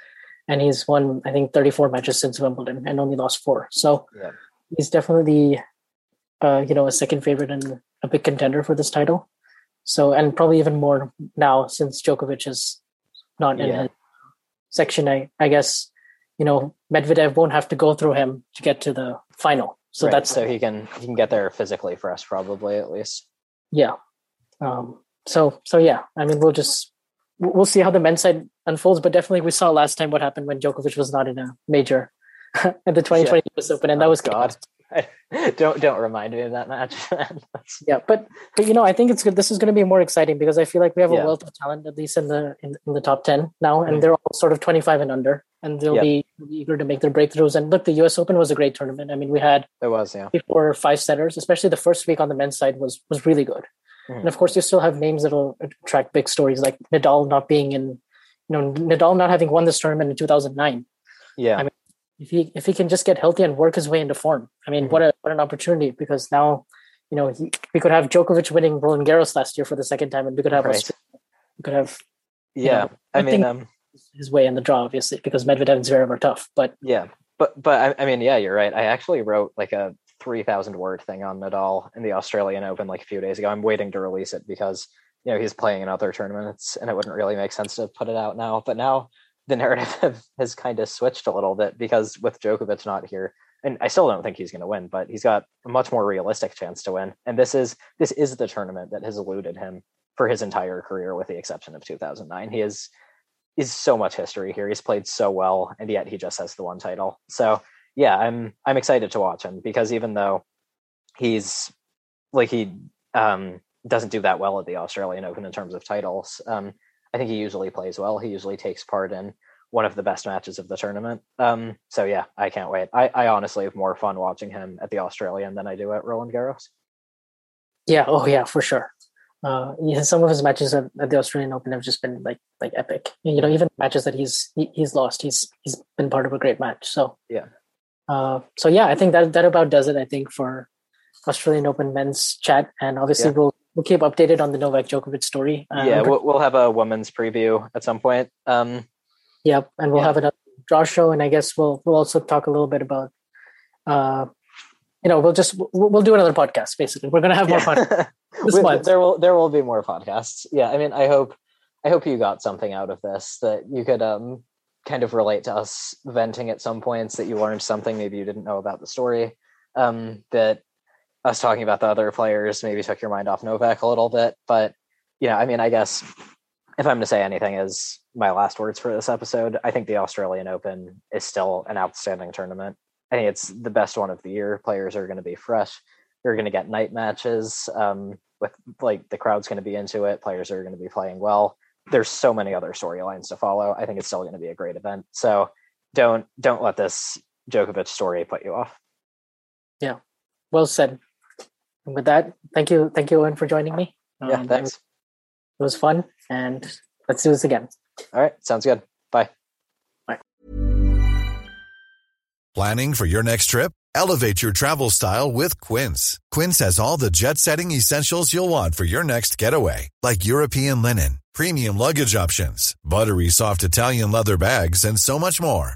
and he's won I think thirty four matches since Wimbledon and only lost four. So Yeah. he's definitely uh, you know a second favorite and a big contender for this title. So and probably even more now since Djokovic is not in Yeah. his section. I I guess you know Medvedev won't have to go through him to get to the final. So Right, that's so he can he can get there physically for us, probably at least. yeah. Um, so so yeah. I mean, we'll just we'll see how the men's side unfolds. But definitely, we saw last time what happened when Djokovic was not in a major [laughs] at the 2020 US Open, and that Oh, was God. [laughs] don't don't remind me of that match. [laughs] yeah but but you know i think it's good this is going to be more exciting because i feel like we have Yeah. a wealth of talent at least in the in, in the top 10 now and Mhm. they're all sort of 25 and under and they'll Yeah. be eager to make their breakthroughs and look the us open was a great tournament i mean we had it was, yeah. four five setters especially the first week on the men's side was was really good Mhm. and of course you still have names that'll attract big stories like nadal not being in you know nadal not having won this tournament in 2009 Yeah. I mean, if he if he can just get healthy and work his way into form, I mean, Mhm. what a what an opportunity because now, you know, he, we could have Djokovic winning Roland Garros last year for the second time, and we could have Right. Australia- we could have yeah. know, I I mean, um, his way in the draw, obviously, because Medvedev and Zverev are tough. But Yeah, but but I, I mean, yeah, you're right. I actually wrote like a three thousand word thing on Nadal in the Australian Open like a few days ago. I'm waiting to release it because you know he's playing in other tournaments, and it wouldn't really make sense to put it out now. But now the narrative [laughs] has kind of switched a little bit because with Djokovic not here, and I still don't think he's going to win, but he's got a much more realistic chance to win. And this is this is the tournament that has eluded him for his entire career, with the exception of 2009. He is is so much history here. He's played so well, and yet he just has the one title. So yeah, I'm I'm excited to watch him because even though he's like he um, doesn't do that well at the Australian Open in terms of titles, um, I think he usually plays well. He usually takes part in one of the best matches of the tournament. Um, so yeah, I can't wait. I, I honestly have more fun watching him at the Australian than I do at Roland Garros. yeah, oh yeah, for sure. Uh, yeah, some of his matches at, at the Australian Open have just been like like epic. You know, even matches that he's he, he's lost, he's he's been part of a great match. So Yeah. uh, so yeah, I think that that about does it. I think for Australian Open men's chat, and obviously Yeah. we'll we'll keep updated on the Novak Djokovic story. Uh, yeah, we'll, we'll have a women's preview at some point. Um, yep, and we'll yeah. have another draw show, and I guess we'll we'll also talk a little bit about. Uh, you know, we'll just we'll, we'll do another podcast. Basically, we're gonna have more fun. this [laughs] month. There will there will be more podcasts. Yeah, I mean, I hope I hope you got something out of this that you could um kind of relate to us venting at some points that you learned something maybe you didn't know about the story um that us talking about the other players maybe took your mind off Novak a little bit. But you know, I mean, I guess if I'm to say anything is my last words for this episode, I think the Australian Open is still an outstanding tournament. I think it's the best one of the year. Players are going to be fresh. You're going to get night matches um, with like the crowd's going to be into it. Players are going to be playing well. There's so many other storylines to follow. I think it's still going to be a great event. So don't don't let this Djokovic story put you off. Yeah, well said. And with that, thank you, thank you, Owen, for joining me. Yeah, um, thanks. It was fun, and let's do this again. All right, sounds good. Bye. Bye. Planning for your next trip? Elevate your travel style with Quince. Quince has all the jet-setting essentials you'll want for your next getaway, like European linen, premium luggage options, buttery soft Italian leather bags, and so much more.